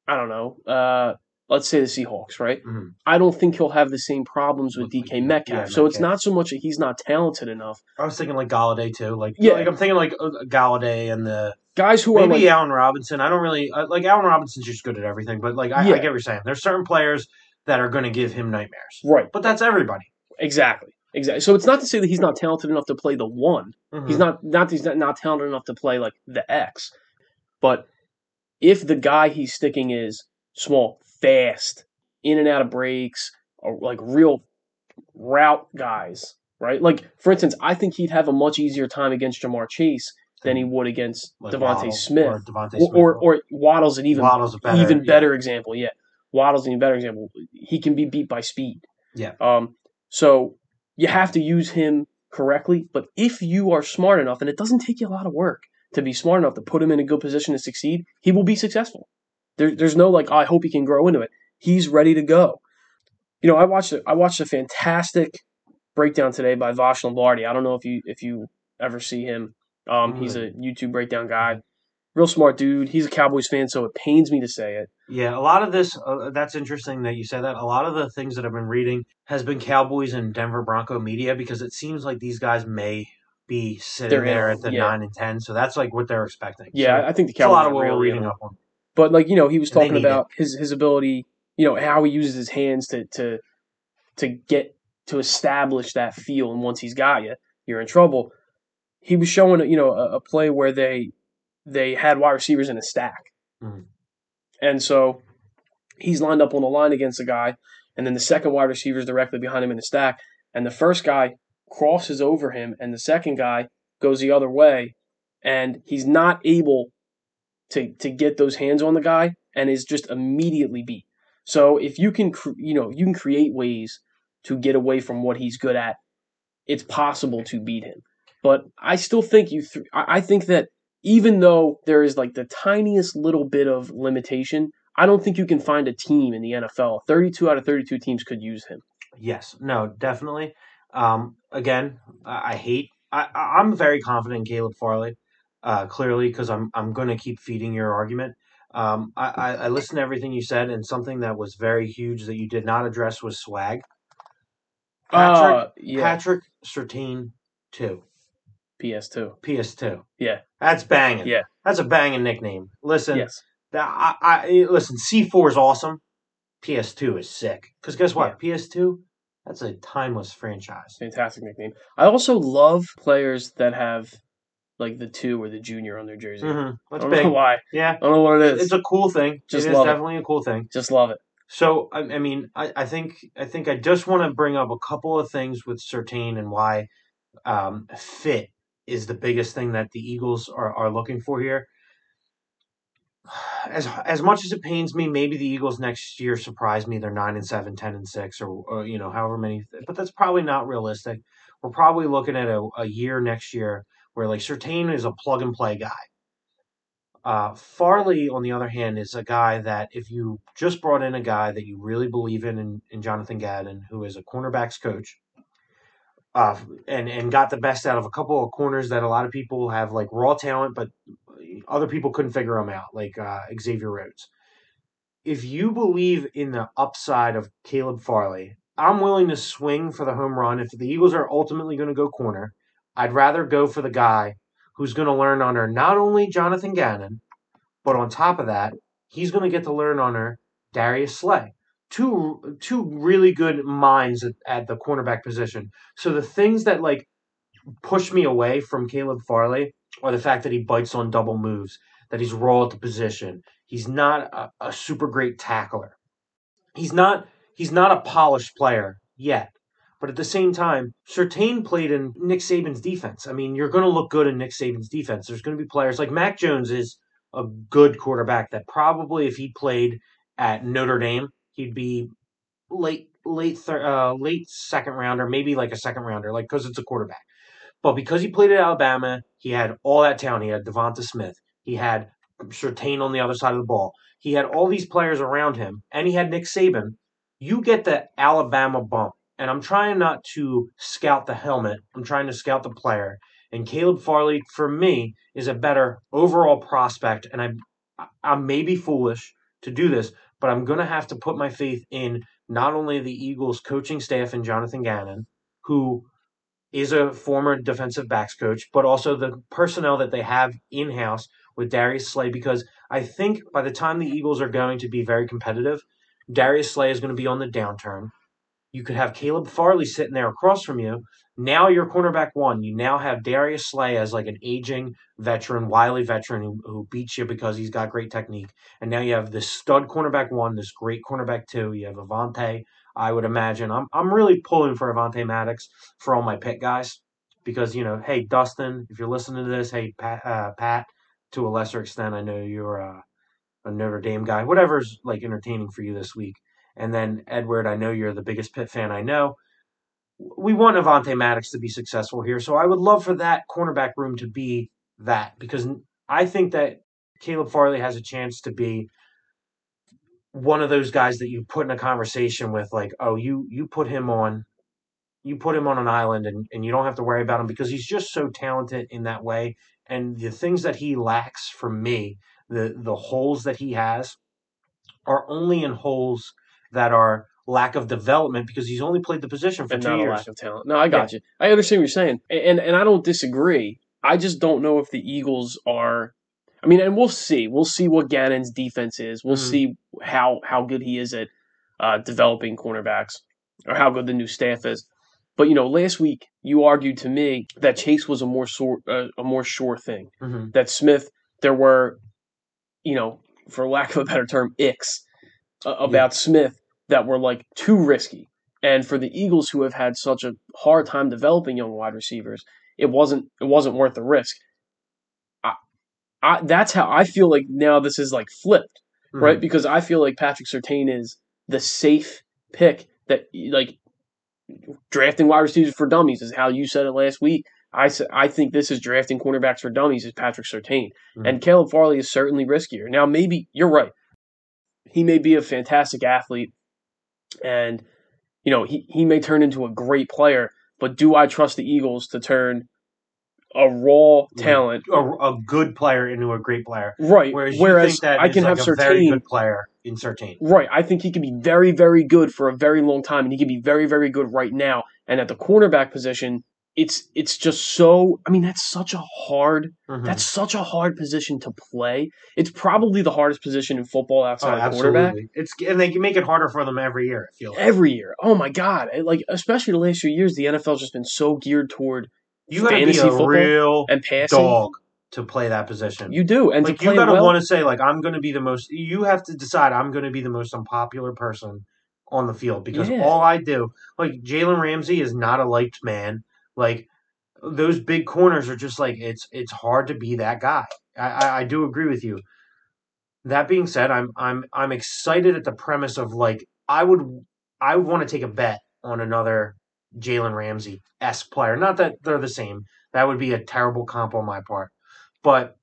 I don't know, uh, let's say the Seahawks, right? Mhm. I don't think he'll have the same problems with DK yeah, Metcalf. so it's not so much that he's not talented enough. I was thinking like Golladay too. Like Yeah. like I'm thinking like uh, Golladay and the Guys who are maybe like Allen Robinson. I don't really uh, like Allen Robinson's just good at everything, but like I, Yeah. I get what you're saying. There's certain players that are going to give him nightmares, right, but that's everybody. Exactly. Exactly. So it's not to say that he's not talented enough to play the one. He's Mhm. not not he's not, not talented enough to play like the X. But if the guy he's sticking is small, fast, in and out of breaks, or like real route guys, right? Like for instance, I think he'd have a much easier time against Ja'Marr Chase than he would against Like Smith. or DeVonta Or, Smith or or Waddle's an even Waddle's a better, even yeah. better example. Yeah, Waddle's an even better example. He can be beat by speed. Yeah. Um. So you have to use him correctly, but if you are smart enough, and it doesn't take you a lot of work to be smart enough to put him in a good position to succeed, he will be successful. There, there's no like, oh, I hope he can grow into it. He's ready to go. You know, I watched a, I watched a fantastic breakdown today by Voch Lombardi. I don't know if you if you ever see him. Um, he's a YouTube breakdown guy. Real smart dude. He's a Cowboys fan, so it pains me to say it. Yeah, a lot of this. Uh, that's interesting that you said that. A lot of the things that I've been reading has been Cowboys and Denver Bronco media because it seems like these guys may be sitting They're there on- at the yeah. nine and ten. So that's like what they're expecting. Yeah, so I think the it's a lot of are what we're reading up on. But like you know, he was talking about his his ability, you know, how he uses his hands to to to get to establish that feel, and once he's got you, you're in trouble. He was showing, you know, a, a play where they they had wide receivers in a stack, Mhm. and so he's lined up on the line against a guy, and then the second wide receiver is directly behind him in the stack, and the first guy crosses over him, and the second guy goes the other way, and he's not able to to get those hands on the guy and is just immediately beat. So if you can, cr- you know, you can create ways to get away from what he's good at. It's possible to beat him, but I still think you. Th- I think that even though there is like the tiniest little bit of limitation, I don't think you can find a team in the NFL. Thirty-two out of thirty-two teams could use him. Yes, no, definitely. Um, again, I, hate. I, I'm very confident in Caleb Farley, uh, clearly because I'm I'm going to keep feeding your argument. Um, I, I, I listened to everything you said, and something that was very huge that you did not address was swag. Patrick, Uh, yeah. Patrick Surtain two, PS2. PS2. Yeah. That's banging. Yeah. That's a banging nickname. Listen, Yes. I, I listen. C four is awesome. PS2 is sick. Because guess what? PS2, that's a timeless franchise. Fantastic nickname. I also love players that have like the two or the junior on their jersey. hmm I That's don't big. know why. Yeah, I don't know what it is. it's a cool thing. Just it is love it. definitely a cool thing. Just love it. So I, I mean, I, I think I think I just want to bring up a couple of things with Surtain and why um, fit is the biggest thing that the Eagles are, are looking for here. As as much as it pains me, maybe the Eagles next year surprise me. They're nine and seven, 10 and six, or, or you know, however many. But that's probably not realistic. We're probably looking at a, a year next year where like Surtain is a plug and play guy. Uh, Farley, on the other hand, is a guy that if you just brought in a guy that you really believe in, in, in Jonathan Gannon, who is a cornerbacks coach, uh, and and got the best out of a couple of corners that a lot of people have like raw talent, but other people couldn't figure them out, like uh, Xavier Rhodes. If you believe in the upside of Caleb Farley, I'm willing to swing for the home run. If the Eagles are ultimately going to go corner, I'd rather go for the guy who's going to learn under not only Jonathan Gannon, but on top of that, he's going to get to learn under Darius Slay. Two two really good minds at, at the cornerback position. So the things that like push me away from Caleb Farley are the fact that he bites on double moves, that he's raw at the position. He's not a, a super great tackler. He's not he's not a polished player yet. But at the same time, Surtain played in Nick Saban's defense. I mean, you're going to look good in Nick Saban's defense. There's going to be players like Mac Jones is a good quarterback that probably, if he played at Notre Dame, he'd be late, late, thir- uh, late second rounder, maybe like a second rounder, like because it's a quarterback. But because he played at Alabama, he had all that talent. He had Devonta Smith. He had Surtain on the other side of the ball. He had all these players around him, and he had Nick Saban. You get the Alabama bump and I'm trying not to scout the helmet. I'm trying to scout the player. And Caleb Farley, for me, is a better overall prospect. And I, I may be foolish to do this, but I'm going to have to put my faith in not only the Eagles coaching staff and Jonathan Gannon, who is a former defensive backs coach, but also the personnel that they have in house with Darius Slay. Because I think by the time the Eagles are going to be very competitive, Darius Slay is going to be on the downturn. You could have Caleb Farley sitting there across from you. Now you're cornerback one. You now have Darius Slay as like an aging veteran, wily veteran who, who beats you because he's got great technique. And now you have this stud cornerback one, this great cornerback two. You have Avonte, I would imagine. I'm I'm really pulling for Avonte Maddox for all my pit guys because you know, hey Dustin, if you're listening to this, hey Pat, uh, Pat, to a lesser extent, I know you're a, a Notre Dame guy. Whatever's like entertaining for you this week. And then Edward, I know you're the biggest Pitt fan I know. We want Avonte Maddox to be successful here, so I would love for that cornerback room to be that because I think that Caleb Farley has a chance to be one of those guys that you put in a conversation with, like, oh, you you put him on, you put him on an island, and and you don't have to worry about him because he's just so talented in that way. And the things that he lacks for me, the the holes that he has, are only in holes that are lack of development because he's only played the position for and two years. lack of talent. No, I got you. I understand what you're saying, and, and I don't disagree. I just don't know if the Eagles are. I mean, and we'll see. We'll see what Gannon's defense is. We'll Mhm. see how how good he is at uh, developing cornerbacks, or how good the new staff is. But you know, last week you argued to me that Chase was a more sure uh, a more sure thing. Mhm. That Smith, there were, you know, for lack of a better term, icks uh, about Smith that were like too risky. And for the Eagles, who have had such a hard time developing young wide receivers, it wasn't it wasn't worth the risk. I, I, that's how I feel like now this is like flipped, Mhm. right? Because I feel like Patrick Surtain is the safe pick that like drafting wide receivers for dummies is how you said it last week. I I think this is drafting cornerbacks for dummies is Patrick Surtain, Mhm. and Caleb Farley is certainly riskier. Now maybe you're right. He may be a fantastic athlete, and you know he he may turn into a great player. But do I trust the Eagles to turn a raw talent, a, a good player into a great player. right? Whereas you Whereas think that I can like have a very good player in Surtain. right? I think he can be very, very good for a very long time, and he can be very, very good right now. And at the cornerback position, it's it's just so. I mean, that's such a hard. Mhm. That's such a hard position to play. It's probably the hardest position in football oh, outside of quarterback. It's and they make it harder for them every year. I feel like. Every year, oh my god! Like especially the last few years, the NFL's just been so geared toward you got to be a real and passing. dog to play that position. You do, and like to you got to well, want to say like I'm going to be the most. You have to decide I'm going to be the most unpopular person on the field because Yeah. all I do, like Jalen Ramsey, is not a liked man. Like those big corners are just like it's it's hard to be that guy. I, I, do agree with you. That being said, I'm I'm I'm excited at the premise of like I would I would want to take a bet on another Jalen Ramsey s player. Not that they're the same. That would be a terrible comp on my part. But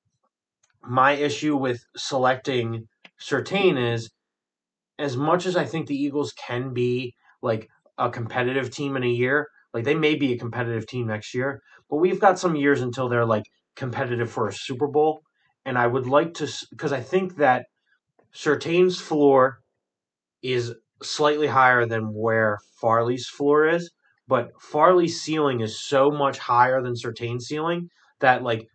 my issue with selecting Surtain is as much as I think the Eagles can be like a competitive team in a year, like they may be a competitive team next year, but we've got some years until they're like competitive for a Super Bowl. And I would like to, because I think that Surtain's floor is slightly higher than where Farley's floor is, but Farley's ceiling is so much higher than Surtain's ceiling that like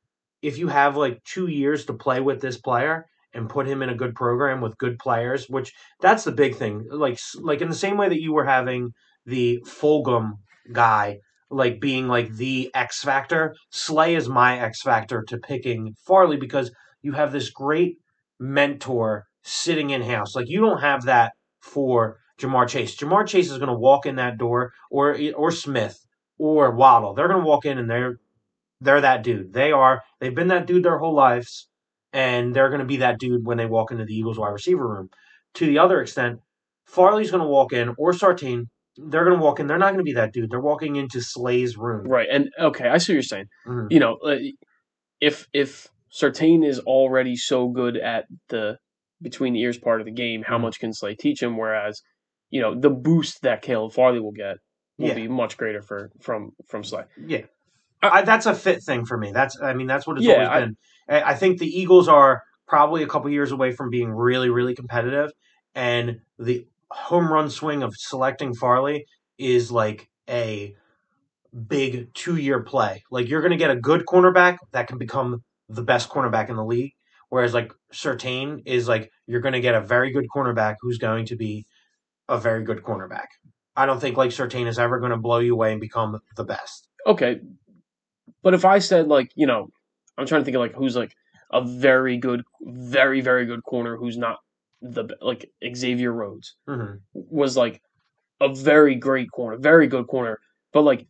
if you have like two years to play with this player and put him in a good program with good players, which that's the big thing. Like like in the same way that you were having the Fulgham guy like being like the X factor, Slay is my X factor to picking Farley because you have this great mentor sitting in house. Like you don't have that for Ja'Marr Chase. Ja'Marr Chase is going to walk in that door, or or Smith or Waddle. They're going to walk in and they're they're that dude. They are. They've been that dude their whole lives, and they're going to be that dude when they walk into the Eagles wide receiver room. To the other extent, Farley's going to walk in, or Surtain. They're going to walk in. They're not going to be that dude. They're walking into Slay's room. right? And okay, I see what you're saying. Mhm. You know, if if Surtain is already so good at the between the ears part of the game, how Mhm. much can Slay teach him? Whereas, you know, the boost that Caleb Farley will get will Yeah. be much greater for from from Slay. Yeah, I- I, that's a fit thing for me. That's I mean that's what it's Yeah, always been. I, I think the Eagles are probably a couple years away from being really really competitive, and the home run swing of selecting Farley is like a big two year play. Like you're going to get a good cornerback that can become the best cornerback in the league, whereas like Surtain is like you're going to get a very good cornerback who's going to be a very good cornerback. I don't think like Surtain is ever going to blow you away and become the best. Okay, but if I said like you know, I'm trying to think of like who's like a very good, very very good corner who's not the like Xavier Rhodes hmm was like a very great corner, very good corner, but like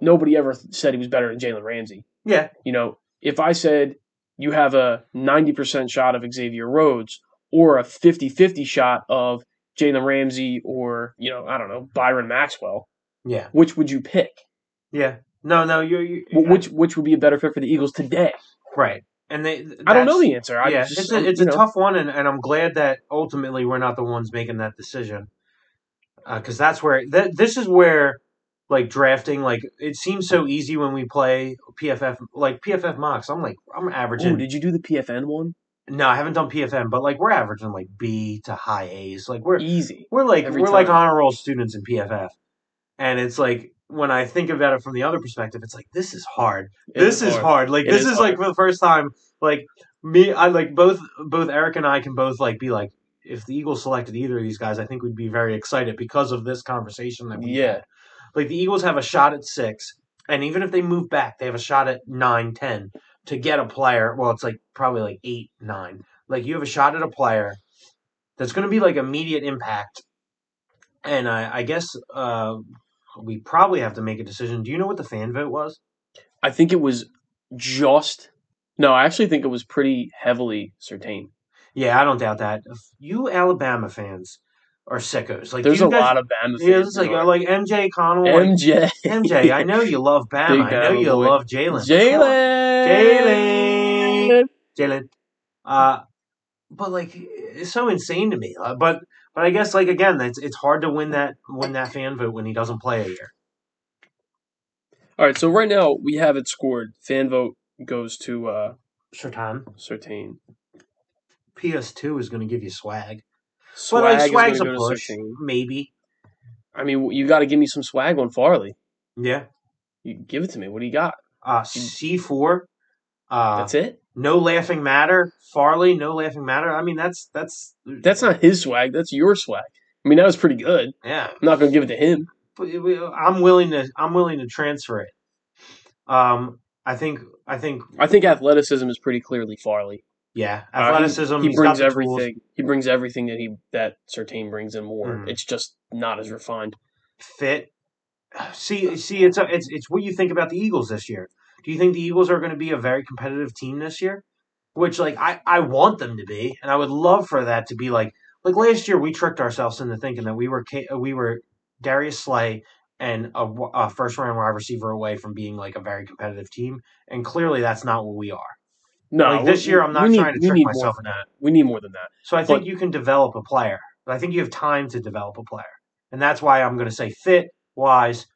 nobody ever said he was better than Jalen Ramsey. Yeah, You know, if I said you have a 90% shot of Xavier Rhodes or a 50-50 shot of Jalen Ramsey or, you know, I don't know, Byron Maxwell, yeah, which would you pick? yeah. No, no, you, you Wh- Which which would be a better fit for the Eagles today? right? And they. I don't know the answer. I yeah, just, it's a, it's a know, tough one, and, and I'm glad that ultimately we're not the ones making that decision, uh, because that's where that this is where like drafting like it seems so easy when we play PFF like PFF mocks. I'm like I'm averaging. Ooh, did you do the PFN one? no, I haven't done PFM, but like we're averaging like B to high A's. Like we're Easy. we're like Every we're like honor roll students in PFF, and it's like when I think about it from the other perspective, it's like this is hard. It this is hard. Like It this is is, like for the first time. Like me, I like both both Eric and I can both like be like, if the Eagles selected either of these guys, I think we'd be very excited because of this conversation that we Yeah. had. Like the Eagles have a shot at six, and even if they move back, they have a shot at nine, ten to get a player. Well, it's like probably like eight, nine. Like you have a shot at a player that's going to be like immediate impact. And I, I guess uh, we probably have to make a decision. Do you know what the fan vote was? I think it was just no, I actually think it was pretty heavily Surtain. Yeah, I don't doubt that. If you Alabama fans are sickos. Like There's a guys, lot of Bama Yeah, fans. it's like like MJ Connell. MJ. MJ, I know you love Bama. I know you boy. love Jalen. Jalen. Jalen. Jalen. Uh, but like it's so insane to me. Uh, but but I guess like again, it's it's hard to win that win that fan vote when he doesn't play a year. All right, so right now we have it scored. Fan vote goes to uh, Surtain. Surtain. PS2 is going to give you swag. Swag but like swag's a gonna go to push, maybe. I mean, you got to give me some swag on Farley. Yeah. You give it to me. What do you got? Uh, C4. Uh, That's it. No laughing matter. Farley, no laughing matter. I mean, that's that's That's not his swag. That's your swag. I mean, that was pretty good. yeah. I'm not gonna give it to him. But I'm willing to. I'm willing to transfer it. Um, I think. I think. I think athleticism is pretty clearly Farley. Yeah, Uh, he- athleticism. he, brings everything. He brings everything that he that Surtain brings and more. Mhm. It's just not as refined. fit. See, see, it's it's it's what you think about the Eagles this year. Do you think the Eagles are going to be a very competitive team this year? Which, like, I I want them to be, and I would love for that to be like like last year. We tricked ourselves into thinking that we were we were Darius Slay and a first round wide receiver away from being like a very competitive team, and clearly that's not what we are. No, Like, this we- year, I'm not we need- trying to trick myself into that. We need more than that. So I think you can develop a player. I think you have time to develop a player. And that's why I'm going to say fit wise.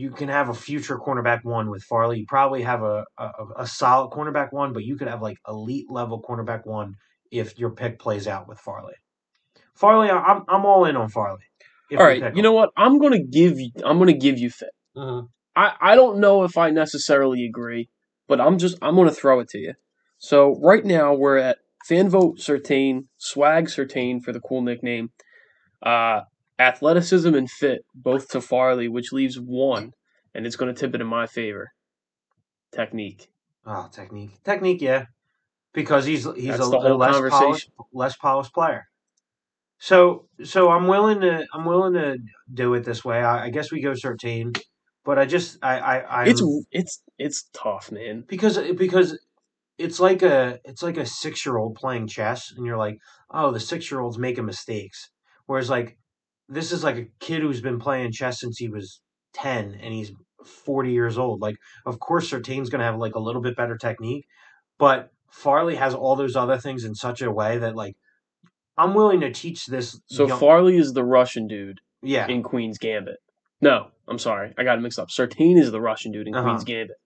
You can have a future cornerback one with Farley. You probably have a, a, a solid cornerback one, but you could have like elite level cornerback one if your pick plays out with Farley. Farley, I'm I'm all in on Farley. if All we right, pick you know what? I'm gonna give you. I'm gonna give you fit. him. Mhm. I, I don't know if I necessarily agree, but I'm just I'm gonna throw it to you. So right now we're at fan vote Surtain, swag Surtain for the cool nickname, uh, athleticism and fit both to Farley, which leaves one, and it's gonna tip it in my favor. Technique. Oh, technique, technique, yeah, because he's he's That's a, a less polished, less polished player. So so I'm willing to I'm willing to do it this way. I, I guess we go thirteen, but I just I I I It's it's it's tough, man. because because it's like a it's like a six year old playing chess, and you're like, oh, the six year old's making mistakes, whereas like this is like a kid who's been playing chess since he was ten, and he's forty years old. Like, of course, Surtain's gonna have like a little bit better technique, but Farley has all those other things in such a way that like I'm willing to teach this. So young- Farley is the Russian dude yeah, in Queen's Gambit. No, I'm sorry, I got it mixed up. Surtain is the Russian dude in Uh-huh. Queen's Gambit,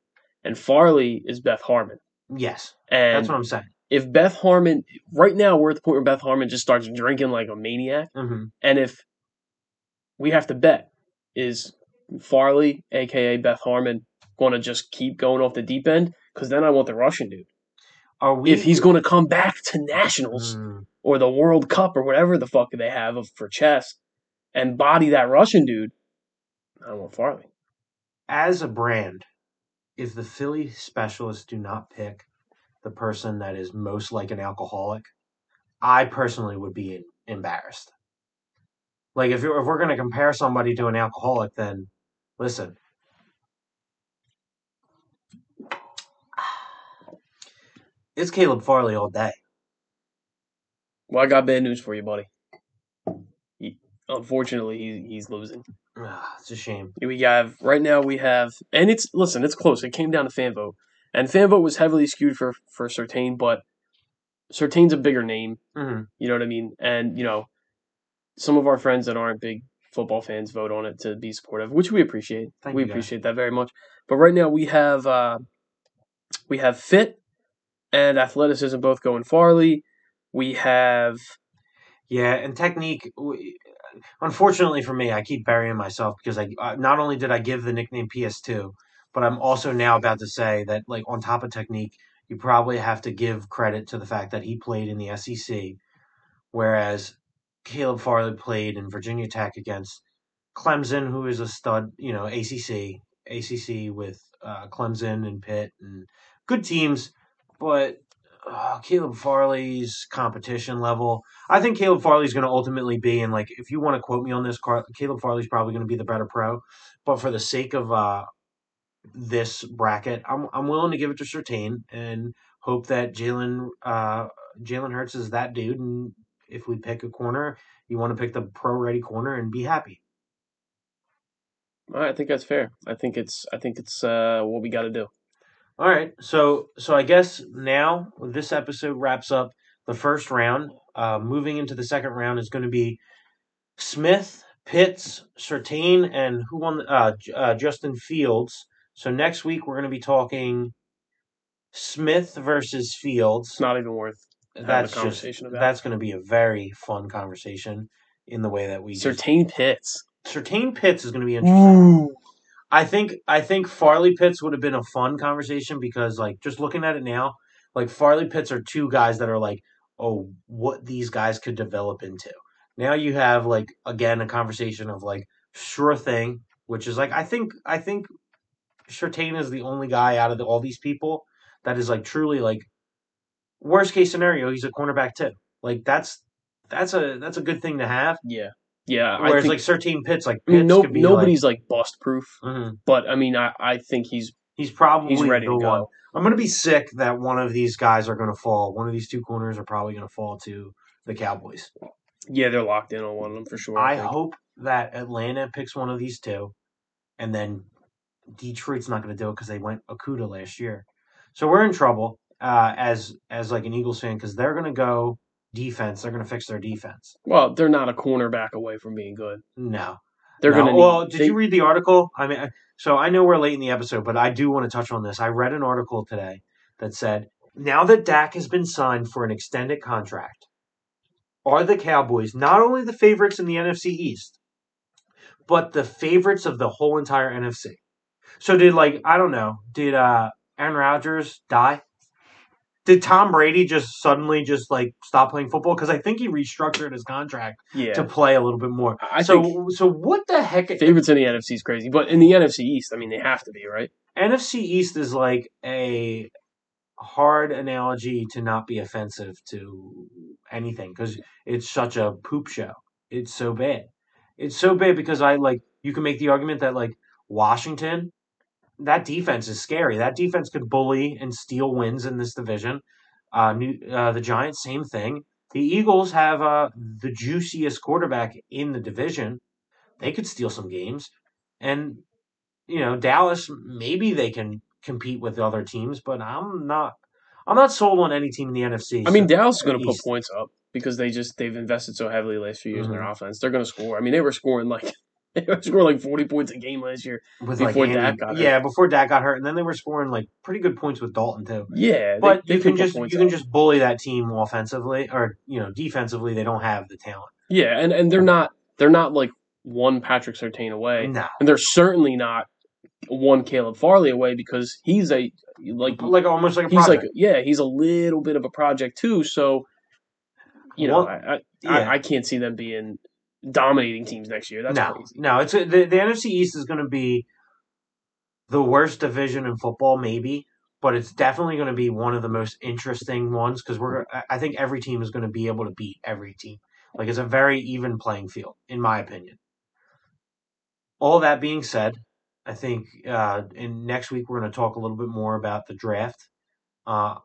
and Farley is Beth Harmon. yes, And that's what I'm saying. if Beth Harmon, right now we're at the point where Beth Harmon just starts drinking like a maniac, hmm and if we have to bet, is Farley, aka Beth Harmon, going to just keep going off the deep end? Because then I want the Russian dude. Are we? If he's going to come back to nationals Mm, or the World Cup or whatever the fuck they have of, for chess, and body that Russian dude, I want Farley. as a brand, if the Philly specialists do not pick the person that is most like an alcoholic, I personally would be embarrassed. Like if you're, if we're going to compare somebody to an alcoholic, then listen. It's Caleb Farley all day. Well, I got bad news for you, buddy. He, unfortunately, he, he's losing. Ah, it's a shame. We have right now. We have, and it's listen. It's close. It came down to fan vote, and fan vote was heavily skewed for for Surtain, but Surtain's a bigger name. hmm You know what I mean? And you know, some of our friends that aren't big football fans vote on it to be supportive, which we appreciate. Thank we appreciate that very much. But right now we have uh, we have fit and athleticism both going Farley. We have Yeah, and technique. w- Unfortunately for me, I keep burying myself because I uh, not only did I give the nickname PS2, but I'm also now about to say that like on top of technique, you probably have to give credit to the fact that he played in the SEC, whereas Caleb Farley played in Virginia Tech against Clemson, who is a stud, you know, ACC, ACC with uh, Clemson and Pitt and good teams, but uh, Caleb Farley's competition level. I think Caleb Farley's going to ultimately be, and like, if you want to quote me on this, Caleb Farley's probably going to be the better pro. But for the sake of uh, this bracket, I'm I'm willing to give it to Surtain and hope that Jalen uh, Jalen Hurts is that dude. And if we pick a corner, you want to pick the pro ready corner and be happy. I think that's fair. I think it's I think it's uh, what we got to do. All right, so so I guess now this episode wraps up the first round. Uh, moving into the second round is going to be Smith Pitts, Surtain, and who won? Uh, uh, Justin Fields. So next week we're going to be talking Smith versus Fields. Not even worth that's just conversation about. that's going to be a very fun conversation in the way that we just, Surtain Pitts. Surtain Pitts is going to be interesting. Ooh. I think I think Farley Pitts would have been a fun conversation because like just looking at it now, like Farley Pitts are two guys that are like, oh, what these guys could develop into. Now you have like again a conversation of like sure thing, which is like I think I think Surtain is the only guy out of the, all these people that is like truly like worst case scenario, he's a cornerback too. Like that's that's a that's a good thing to have. Yeah. Yeah. I Whereas like Surtain Pitts, like I Pitts no, nobody's like, bust proof, like, Mhm. but I mean, I, I think he's he's probably he's ready to go. one. I'm gonna be sick that one of these guys are gonna fall. One of these two corners are probably gonna fall to the Cowboys. Yeah, they're locked in on one of them for sure. I think. hope that Atlanta picks one of these two, and then Detroit's not gonna do it because they went Okudah last year. So we're in trouble uh, as as like an Eagles fan because they're gonna go defense. They're gonna fix their defense. Well, they're not a cornerback away from being good. No, They're No. gonna. Need, Well, did they- you read the article? I mean, so I know we're late in the episode, but I do want to touch on this. I read an article today that said now that Dak has been signed for an extended contract, are the Cowboys not only the favorites in the NFC East, but the favorites of the whole entire NFC? So did like I don't know, did uh Aaron Rodgers die? Did Tom Brady just suddenly just like stop playing football? Because I think he restructured his contract Yeah, to play a little bit more. I so so what the heck? favorites in the NFC is crazy, but in the NFC East, I mean, they have to be right. NFC East is like a hard analogy to not be offensive to anything because it's such a poop show. It's so bad. It's so bad because I like you can make the argument that like Washington, that defense is scary. That defense could bully and steal wins in this division. Uh, New, uh, the Giants, same thing. The Eagles have uh, the juiciest quarterback in the division. They could steal some games, and you know Dallas. Maybe they can compete with other teams, but I'm not. I'm not sold on any team in the NFC. I mean, so- Dallas is going to put points up because they just they've invested so heavily the last few years in their Mhm. offense. They're going to score. I mean, they were scoring like they were scoring like forty points a game last year. with before like Dak got hurt. yeah, before Dak got hurt, and then they were scoring like pretty good points with Dalton too. Yeah, But they you can just you can just bully that team offensively, or you know defensively. They don't have the talent. yeah, and and they're not they're not like one Patrick Surtain away, No, and they're certainly not one Caleb Farley away because he's a like like almost like a he's project. like yeah he's a little bit of a project too. So you know Well, I I, yeah. I I can't see them being dominating teams next year. That's no, crazy. no. It's the the NFC East is going to be the worst division in football, maybe, but it's definitely going to be one of the most interesting ones because we're. I- I think every team is going to be able to beat every team. Like it's a very even playing field, in my opinion. All that being said, I think uh, in next week we're going to talk a little bit more about the draft. Uh,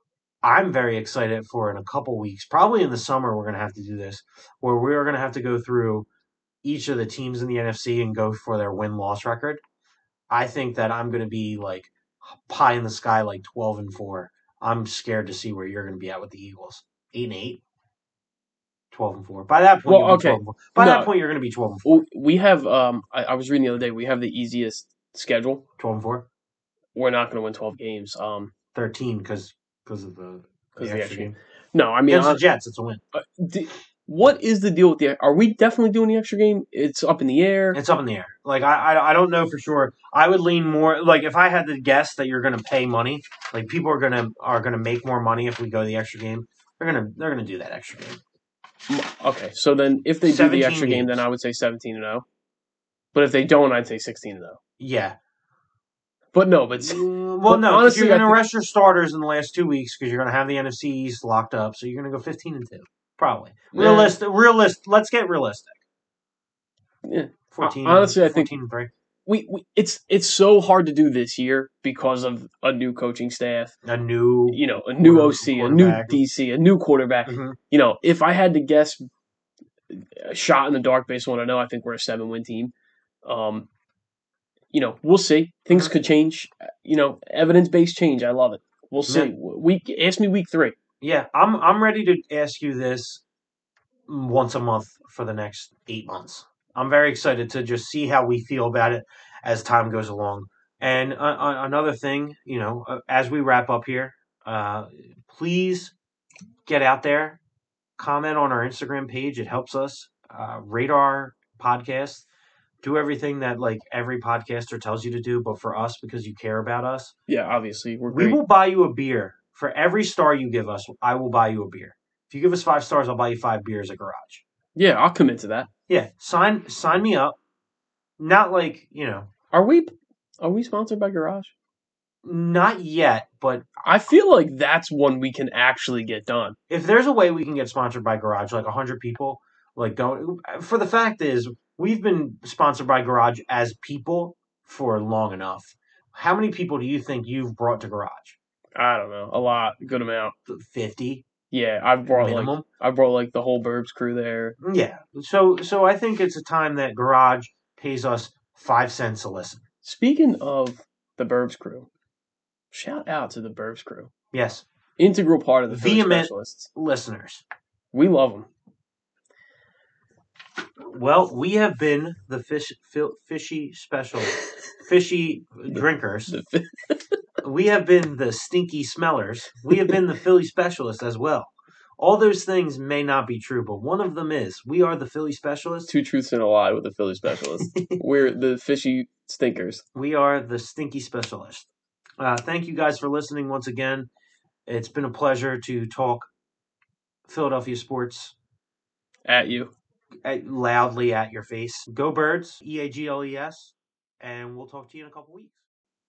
I'm very excited for in a couple weeks, probably in the summer, we're going to have to do this, where we're going to have to go through each of the teams in the NFC and go for their win loss record. I think that I'm going to be like pie in the sky, like 12 and 4. I'm scared to see where you're going to be at with the Eagles. 8 and 8. 12 and 4. By that point, Well, okay. 12 and 4. By No. that point, you're going to be 12 and 4. We have um I, I was reading the other day we have the easiest schedule. 12 and 4. We're not going to win twelve games. Um, 13 because because of the, the the extra extra game. no, I mean Against the Jets, it's a win. Uh, what is the deal with the? Are we definitely doing the extra game? It's up in the air. It's up in the air. Like I, I, I don't know for sure. I would lean more. Like if I had to guess that you're going to pay money, like people are going to are going to make more money if we go the extra game. They're gonna they're gonna do that extra game. Okay, so then if they do the extra game, then I would say seventeen and zero. But if they don't, I'd say sixteen and zero. Yeah. But no, but Mm, well, but no, honestly, you're going to think- rest your starters in the last two weeks because you're going to have the NFC East locked up. So you're going to go 15 and two, probably. Yeah. Realistic. Realist. Let's get realistic. Yeah. 14. honestly, I think- 14 and three. we, we it's it's so hard to do this year because of a new coaching staff. a new. You know, a new OC, a new. DC, a new quarterback. Mhm. You know, if I had to guess, a shot in the dark based on what I know, I think we're a seven win team. Um, you know, we'll see. Things could change. You know, evidence based change. I love it. We'll see. Yeah. Week ask me week three. Yeah, I'm I'm ready to ask you this once a month for the next eight months. I'm very excited to just see how we feel about it as time goes along. And uh, uh, another thing, you know, uh, as we wrap up here, uh, please get out there, comment on our Instagram page. It helps us. Uh, rate our podcast. Do everything that like every podcaster tells you to do, but for us because you care about us, Yeah, obviously we're we great. will buy you a beer for every star you give us. I will buy you a beer. If you give us five stars, I'll buy you five beers at Garage. Yeah, I'll commit to that. Yeah, sign sign me up. Not like you know, Are we? Are we sponsored by Garage? not yet, but I feel like that's one we can actually get done. if there's a way we can get sponsored by Garage, like hundred people, like going for the fact is we've been sponsored by Garage as people for long enough. How many people do you think you've brought to Garage? I don't know, a lot, good amount. Fifty Yeah, I've brought like. I brought like the whole Burbs crew there. Yeah. So so I think it's a time that Garage pays us five cents a listen. Speaking of the Burbs crew, shout out to the Burbs crew, Yes, integral part of the Vehement. specialists. listeners. We love them. Well, we have been the fish, fil, fishy special, fishy drinkers. We have been the stinky smellers. We have been the Philly specialists as well. All those things may not be true, but one of them is. We are the Philly specialists. Two truths and a lie with the Philly specialists. We're the fishy stinkers. We are the stinky specialist. Uh, thank you guys for listening once again. It's been a pleasure to talk Philadelphia sports At you. At, loudly at your face. Go Birds, E A G L E S, and we'll talk to you in a couple weeks.